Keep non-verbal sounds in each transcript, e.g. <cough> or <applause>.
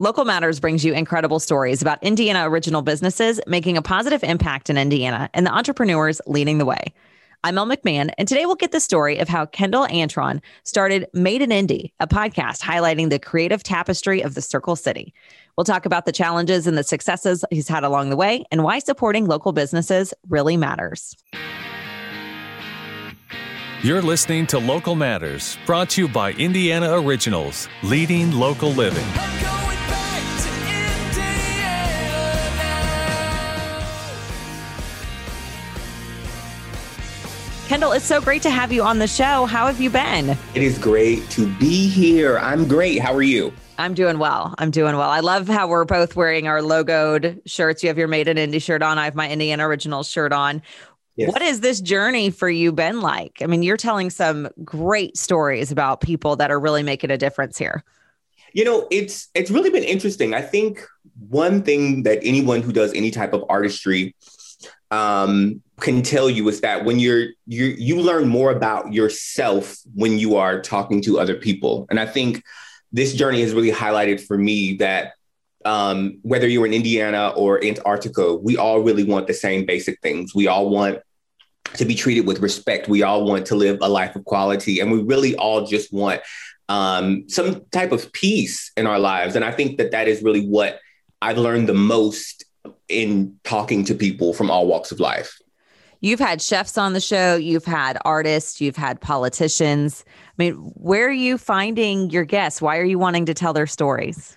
Local Matters brings you incredible stories about Indiana original businesses making a positive impact in Indiana and the entrepreneurs leading the way. I'm Mel McMahon, and today we'll get the story of how Kendall Antron started Made in Indy, a podcast highlighting the creative tapestry of the Circle City. We'll talk about the challenges and the successes he's had along the way and why supporting local businesses really matters. You're listening to Local Matters, brought to you by Indiana Originals, leading local living. Kendall, it's so great to have you on the show. How have you been? It is great to be here. I'm great. How are you? I'm doing well. I'm doing well. I love how we're both wearing our logoed shirts. You have your Made in Indy shirt on. I have my Indiana Originals shirt on. Yes. What has this journey for you been like? I mean, you're telling some great stories about people that are really making a difference here. You know, it's it's really been interesting. I think one thing that anyone who does any type of artistry um, can tell you is that when you're you you learn more about yourself when you are talking to other people, and I think this journey has really highlighted for me that um, whether you're in Indiana or Antarctica, we all really want the same basic things. We all want to be treated with respect. We all want to live a life of quality, and we really all just want um, some type of peace in our lives. And I think that that is really what I've learned the most in talking to people from all walks of life. You've had chefs on the show, you've had artists, you've had politicians. I mean, where are you finding your guests? Why are you wanting to tell their stories?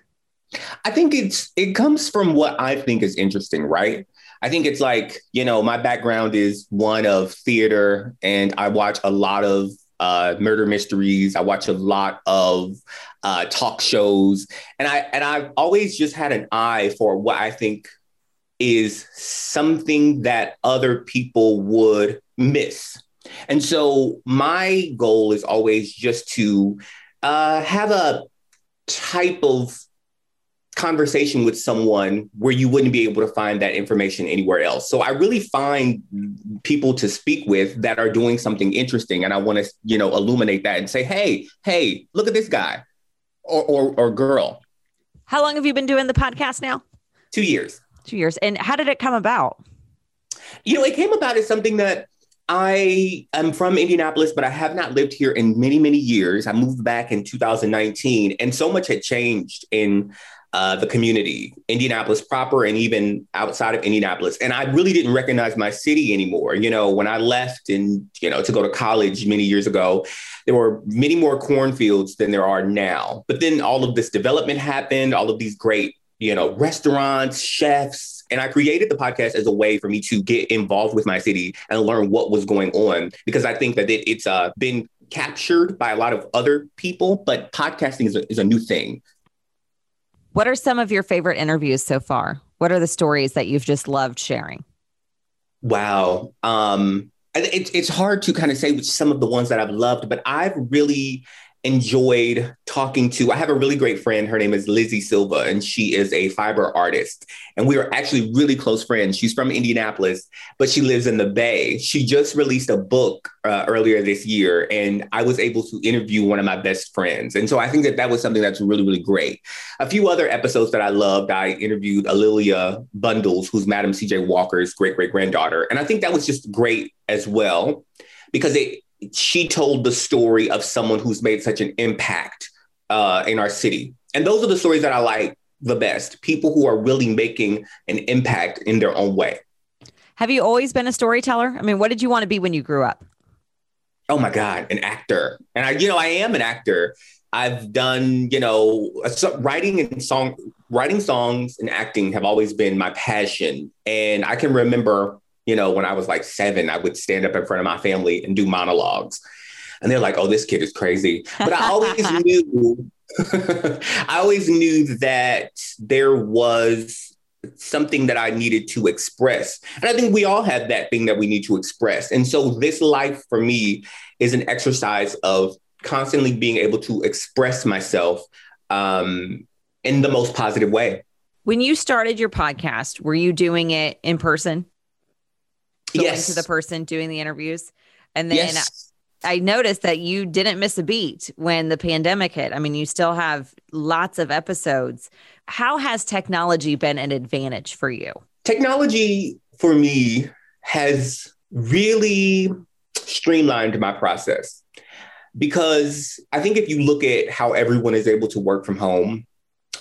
I think it's it comes from what I think is interesting, right? I think it's like, you know, my background is one of theater and I watch a lot of uh, murder mysteries. I watch a lot of uh, talk shows, and I and I've always just had an eye for what I think is something that other people would miss. And so my goal is always just to uh, have a type of conversation with someone where you wouldn't be able to find that information anywhere else. So I really find people to speak with that are doing something interesting and I want to, you know, illuminate that and say, "Hey, hey, look at this guy or or, or girl." How long have you been doing the podcast now? 2 years. 2 years. And how did it come about? You know, it came about as something that I am from Indianapolis, but I have not lived here in many, many years. I moved back in 2019, and so much had changed in uh, the community, Indianapolis proper, and even outside of Indianapolis. And I really didn't recognize my city anymore. You know, when I left and, you know, to go to college many years ago, there were many more cornfields than there are now. But then all of this development happened, all of these great, you know, restaurants, chefs. And I created the podcast as a way for me to get involved with my city and learn what was going on because I think that it, it's uh, been captured by a lot of other people, but podcasting is a, is a new thing. What are some of your favorite interviews so far? What are the stories that you've just loved sharing? Wow. Um, it, it's hard to kind of say which some of the ones that I've loved, but I've really enjoyed talking to. I have a really great friend. Her name is Lizzie Silva, and she is a fiber artist. And we are actually really close friends. She's from Indianapolis, but she lives in the Bay. She just released a book uh, earlier this year, and I was able to interview one of my best friends. And so I think that that was something that's really, really great. A few other episodes that I loved, I interviewed A'Lelia Bundles, who's Madam C.J. Walker's great great granddaughter. And I think that was just great as well because it she told the story of someone who's made such an impact uh, in our city. And those are the stories that I like the best people who are really making an impact in their own way. Have you always been a storyteller? I mean, what did you want to be when you grew up? Oh my God, an actor. And I, you know, I am an actor. I've done, you know, writing and song, writing songs and acting have always been my passion. And I can remember you know, when I was like seven, I would stand up in front of my family and do monologues. And they're like, oh, this kid is crazy. But I always <laughs> knew, <laughs> I always knew that there was something that I needed to express. And I think we all have that thing that we need to express. And so this life for me is an exercise of constantly being able to express myself um, in the most positive way. When you started your podcast, were you doing it in person? Going yes. to the person doing the interviews. And then yes. I noticed that you didn't miss a beat when the pandemic hit. I mean, you still have lots of episodes. how has technology been an advantage for you? Technology for me has really streamlined my process because I think if you look at how everyone is able to work from home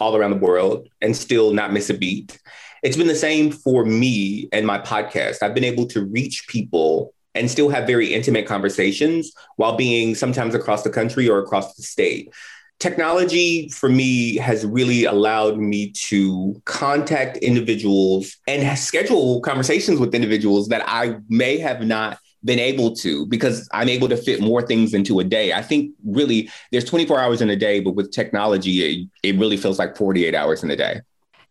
all around the world and still not miss a beat, it's been the same for me and my podcast. I've been able to reach people and still have very intimate conversations while being sometimes across the country or across the state. Technology for me has really allowed me to contact individuals and schedule conversations with individuals that I may have not been able to because I'm able to fit more things into a day. I think really there's 24 hours in a day, but with technology, it, it really feels like 48 hours in a day.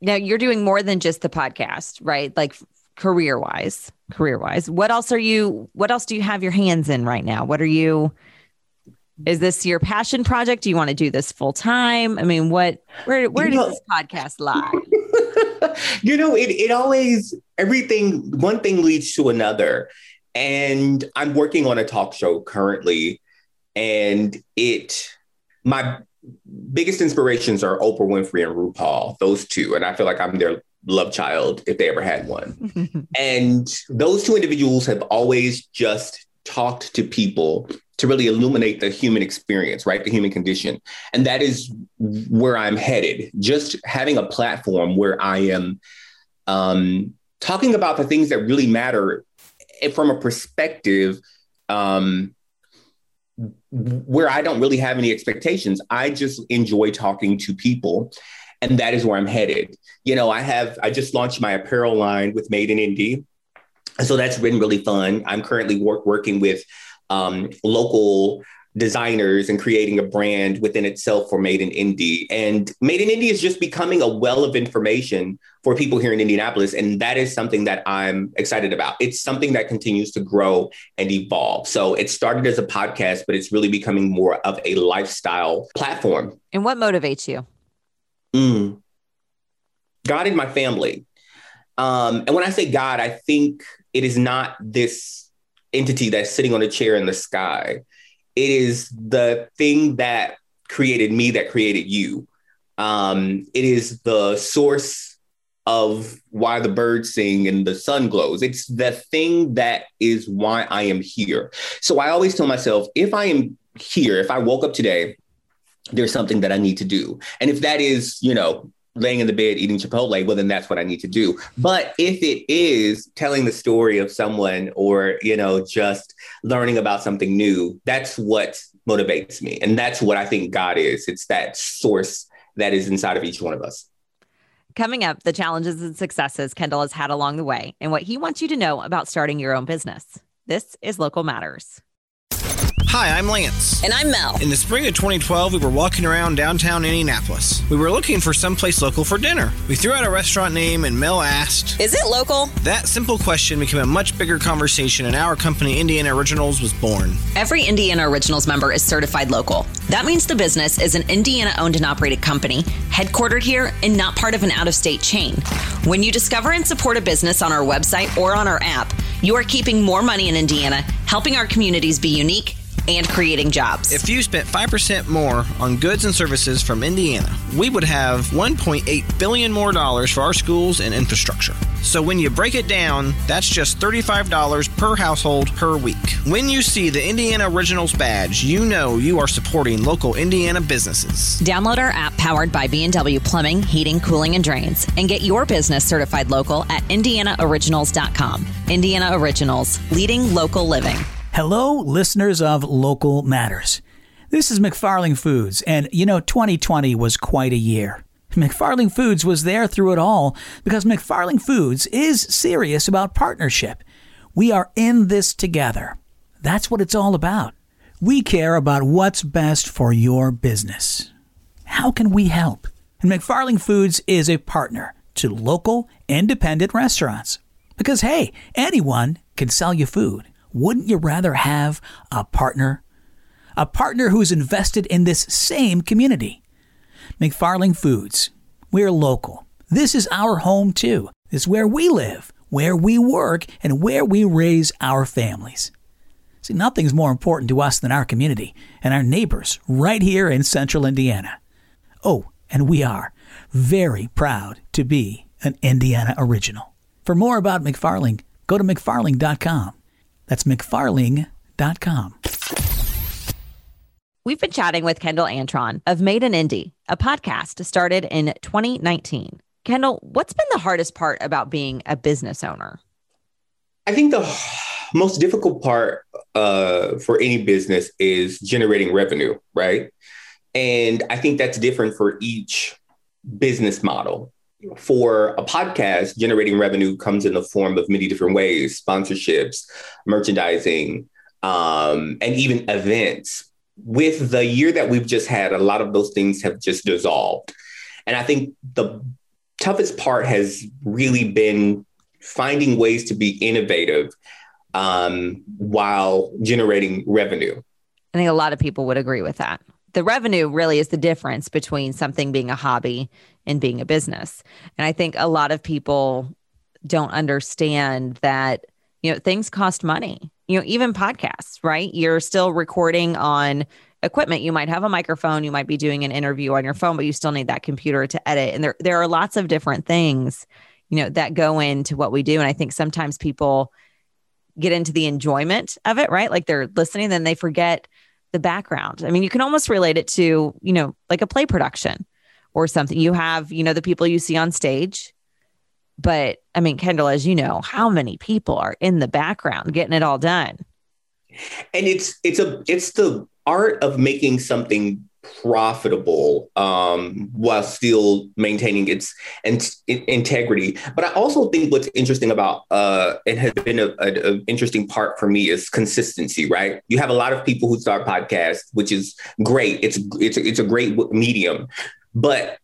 Now you're doing more than just the podcast, right? Like career wise, career wise. What else are you, what else do you have your hands in right now? What are you, is this your passion project? Do you want to do this full time? I mean, what, where, where you does know, this podcast lie? <laughs> you know, it, it always, everything, one thing leads to another. And I'm working on a talk show currently. And it, my biggest inspirations are Oprah Winfrey and RuPaul, those two. And I feel like I'm their love child if they ever had one. <laughs> and those two individuals have always just talked to people to really illuminate the human experience, right? The human condition. And that is where I'm headed. Just having a platform where I am um, talking about the things that really matter from a perspective um, where I don't really have any expectations. I just enjoy talking to people. And that is where I'm headed. You know, I have, I just launched my apparel line with Made in Indy. So that's been really fun. I'm currently work, working with um, local designers and creating a brand within itself for Made in Indy. And Made in Indy is just becoming a well of information for people here in Indianapolis. And that is something that I'm excited about. It's something that continues to grow and evolve. So it started as a podcast, but it's really becoming more of a lifestyle platform. And what motivates you? Mm. God and my family. Um, and when I say God, I think it is not this entity that's sitting on a chair in the sky it is the thing that created me that created you. Um, it is the source of why the birds sing and the sun glows. It's the thing that is why I am here. So I always tell myself if I am here, if I woke up today, there's something that I need to do. And if that is, you know, laying in the bed eating Chipotle, well, then that's what I need to do. But if it is telling the story of someone or, you know, just learning about something new, that's what motivates me. And that's what I think God is. It's that source that is inside of each one of us. Coming up, the challenges and successes Kendall has had along the way and what he wants you to know about starting your own business. This is Local Matters. Hi, I'm Lance. And I'm Mel. In the spring of 2012, we were walking around downtown Indianapolis. We were looking for someplace local for dinner. We threw out a restaurant name, and Mel asked, Is it local? That simple question became a much bigger conversation, and our company, Indiana Originals, was born. Every Indiana Originals member is certified local. That means the business is an Indiana owned and operated company, headquartered here, and not part of an out of state chain. When you discover and support a business on our website or on our app, you are keeping more money in Indiana, helping our communities be unique and creating jobs. If you spent 5% more on goods and services from Indiana, we would have 1.8 billion more dollars for our schools and infrastructure. So when you break it down, that's just $35 per household per week. When you see the Indiana Originals badge, you know you are supporting local Indiana businesses. Download our app powered by B&W Plumbing, Heating, Cooling and Drains and get your business certified local at indianaoriginals.com. Indiana Originals, leading local living. Hello, listeners of Local Matters. This is McFarling Foods, and you know, 2020 was quite a year. McFarling Foods was there through it all because McFarling Foods is serious about partnership. We are in this together. That's what it's all about. We care about what's best for your business. How can we help? And McFarling Foods is a partner to local independent restaurants. Because hey, anyone can sell you food wouldn't you rather have a partner? A partner who's invested in this same community. McFarling Foods. We're local. This is our home too. This is where we live, where we work, and where we raise our families. See, nothing's more important to us than our community and our neighbors right here in central Indiana. Oh, and we are very proud to be an Indiana original. For more about McFarling, go to McFarling.com. That's McFarling.com. We've been chatting with Kendall Antron of Made in Indy, a podcast started in 2019. Kendall, what's been the hardest part about being a business owner? I think the most difficult part uh, for any business is generating revenue, right? And I think that's different for each business model. For a podcast, generating revenue comes in the form of many different ways sponsorships, merchandising, um, and even events. With the year that we've just had, a lot of those things have just dissolved. And I think the toughest part has really been finding ways to be innovative um, while generating revenue. I think a lot of people would agree with that. The revenue really is the difference between something being a hobby and being a business. And I think a lot of people don't understand that, you know, things cost money. You know, even podcasts, right? You're still recording on equipment. You might have a microphone, you might be doing an interview on your phone, but you still need that computer to edit. And there there are lots of different things, you know, that go into what we do. And I think sometimes people get into the enjoyment of it, right? Like they're listening, then they forget the background. I mean, you can almost relate it to, you know, like a play production or something. You have, you know, the people you see on stage. But I mean, Kendall, as you know, how many people are in the background getting it all done? And it's it's a it's the art of making something profitable um, while still maintaining its in- integrity. But I also think what's interesting about uh, it has been an interesting part for me is consistency. Right, you have a lot of people who start podcasts, which is great. It's it's it's a great medium, but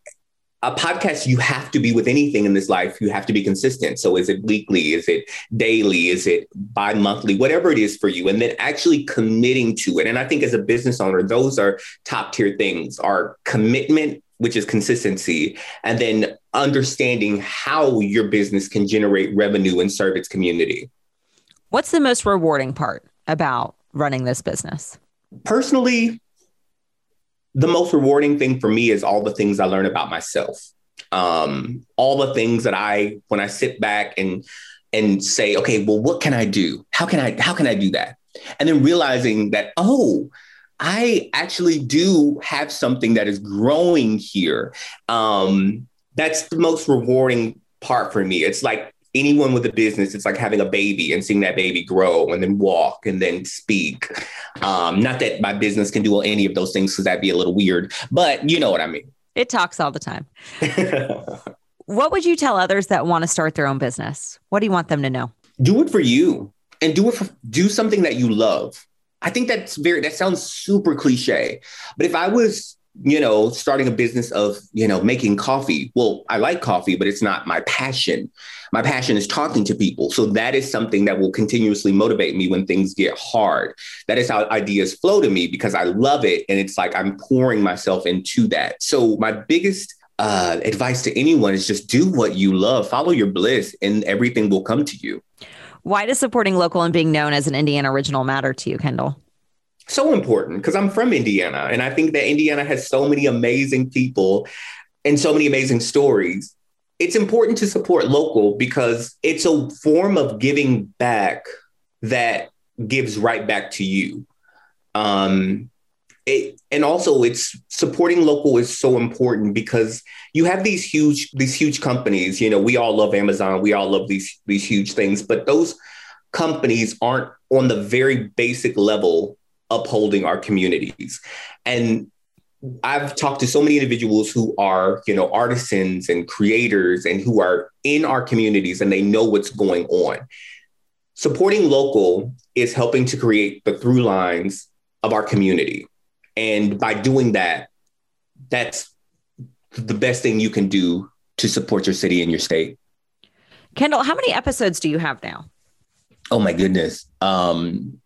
a podcast you have to be with anything in this life. You have to be consistent. So is it weekly? Is it daily? Is it bi-monthly? Whatever it is for you. And then actually committing to it. And i think as a business owner those are top tier things. Are commitment which is consistency and then understanding how your business can generate revenue and serve its community. What's the most rewarding part about running this business? Personally the most rewarding thing for me is all the things I learn about myself. Um, all the things that I, when I sit back and and say, okay, well, what can I do? How can I how can I do that? And then realizing that, oh, I actually do have something that is growing here. Um, that's the most rewarding part for me. It's like anyone with a business, it's like having a baby and seeing that baby grow and then walk and then speak. Um, not that my business can do any of those things because that'd be a little weird, but you know what I mean. It talks all the time. <laughs> what would you tell others that want to start their own business? What do you want them to know? Do it for you and do it for do something that you love. I think that's very that sounds super cliche. But if I was you know, starting a business of, you know, making coffee. Well, I like coffee, but it's not my passion. My passion is talking to people. So that is something that will continuously motivate me when things get hard. That is how ideas flow to me because I love it. And it's like I'm pouring myself into that. So my biggest uh, advice to anyone is just do what you love, follow your bliss, and everything will come to you. Why does supporting local and being known as an Indiana original matter to you, Kendall? So important because I'm from Indiana and I think that Indiana has so many amazing people and so many amazing stories. It's important to support local because it's a form of giving back that gives right back to you. Um, it, and also it's supporting local is so important because you have these huge these huge companies you know we all love amazon we all love these these huge things but those companies aren't on the very basic level upholding our communities. And I've talked to so many individuals who are, you know, artisans and creators and who are in our communities and they know what's going on. Supporting local is helping to create the through lines of our community. And by doing that, that's the best thing you can do to support your city and your state. Kendall, how many episodes do you have now? Oh my goodness. Um,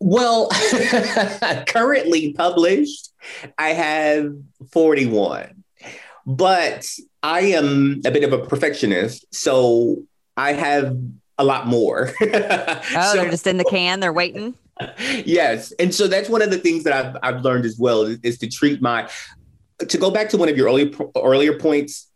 well, <laughs> currently published, I have 41, but I am a bit of a perfectionist. So I have a lot more. <laughs> oh, so, they're just in the can, they're waiting. <laughs> Yes. And so that's one of the things that I've, I've learned as well is, is to treat my to go back to one of your earlier earlier points,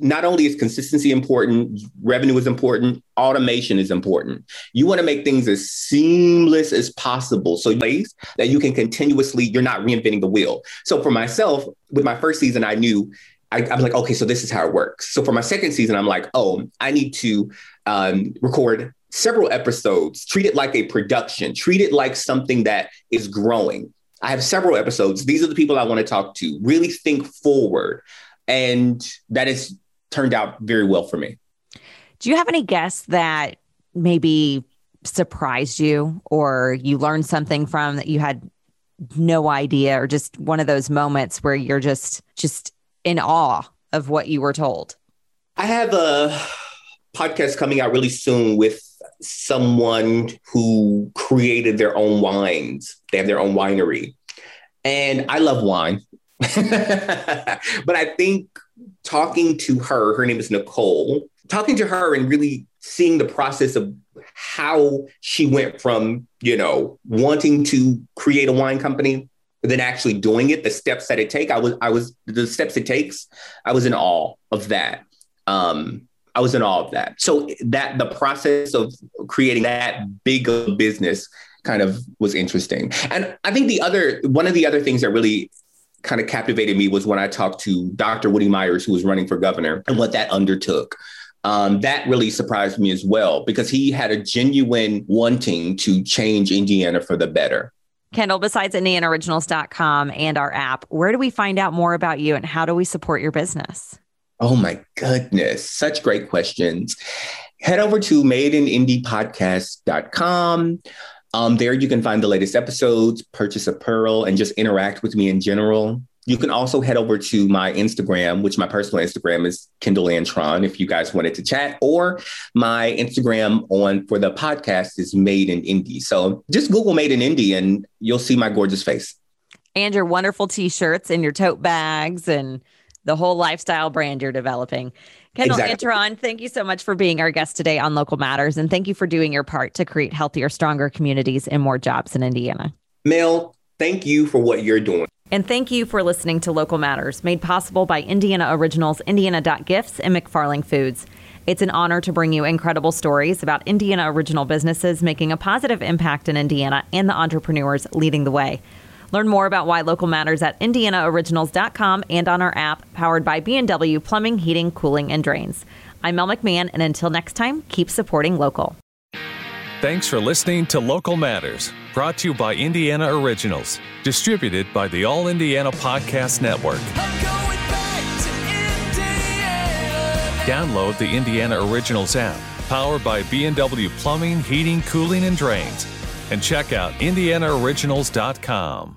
not only is consistency important, revenue is important, automation is important. You want to make things as seamless as possible. So ways that you can continuously, you're not reinventing the wheel. So for myself, with my first season, I knew I, I was like, okay, so this is how it works. So for my second season, I'm like, oh, I need to um, record several episodes, treat it like a production, treat it like something that is growing. I have several episodes. These are the people I want to talk to. Really think forward. And that has turned out very well for me. Do you have any guests that maybe surprised you or you learned something from that you had no idea or just one of those moments where you're just just in awe of what you were told? I have a podcast coming out really soon with someone who created their own wines. They have their own winery. And I love wine. <laughs> but I think talking to her, her name is Nicole, talking to her and really seeing the process of how she went from, you know, wanting to create a wine company then actually doing it, the steps that it take, I was, I was the steps it takes, I was in awe of that. Um, I was in awe of that. So that the process of creating that big business kind of was interesting. And I think the other one of the other things that really kind of captivated me was when I talked to Dr. Woody Myers, who was running for governor, and what that undertook. Um, that really surprised me as well because he had a genuine wanting to change Indiana for the better. Kendall, besides IndianaOriginals.com and our app, where do we find out more about you and how do we support your business? Oh my goodness, such great questions. Head over to madeinindypodcast.com. Um, there you can find the latest episodes, purchase apparel, and just interact with me in general. You can also head over to my Instagram, which my personal Instagram is Kendall Antron, if you guys wanted to chat, or my Instagram on for the podcast is Made in Indy. So just Google Made in Indy and you'll see my gorgeous face. And your wonderful t-shirts and your tote bags and the whole lifestyle brand you're developing. Kendall exactly. Antron, thank you so much for being our guest today on Local Matters. And thank you for doing your part to create healthier, stronger communities and more jobs in Indiana. Mel, thank you for what you're doing. And thank you for listening to Local Matters, made possible by Indiana Originals, Indiana.gifts, and McFarling Foods. It's an honor to bring you incredible stories about Indiana original businesses making a positive impact in Indiana and the entrepreneurs leading the way. Learn more about why local matters at indianaoriginals.com and on our app powered by B&W Plumbing, Heating, Cooling, and Drains. I'm Mel McMahon, and until next time, keep supporting local. Thanks for listening to Local Matters, brought to you by Indiana Originals, distributed by the All Indiana Podcast Network. Download the Indiana Originals app, powered by B&W Plumbing, Heating, Cooling, and Drains, and check out indianaoriginals.com.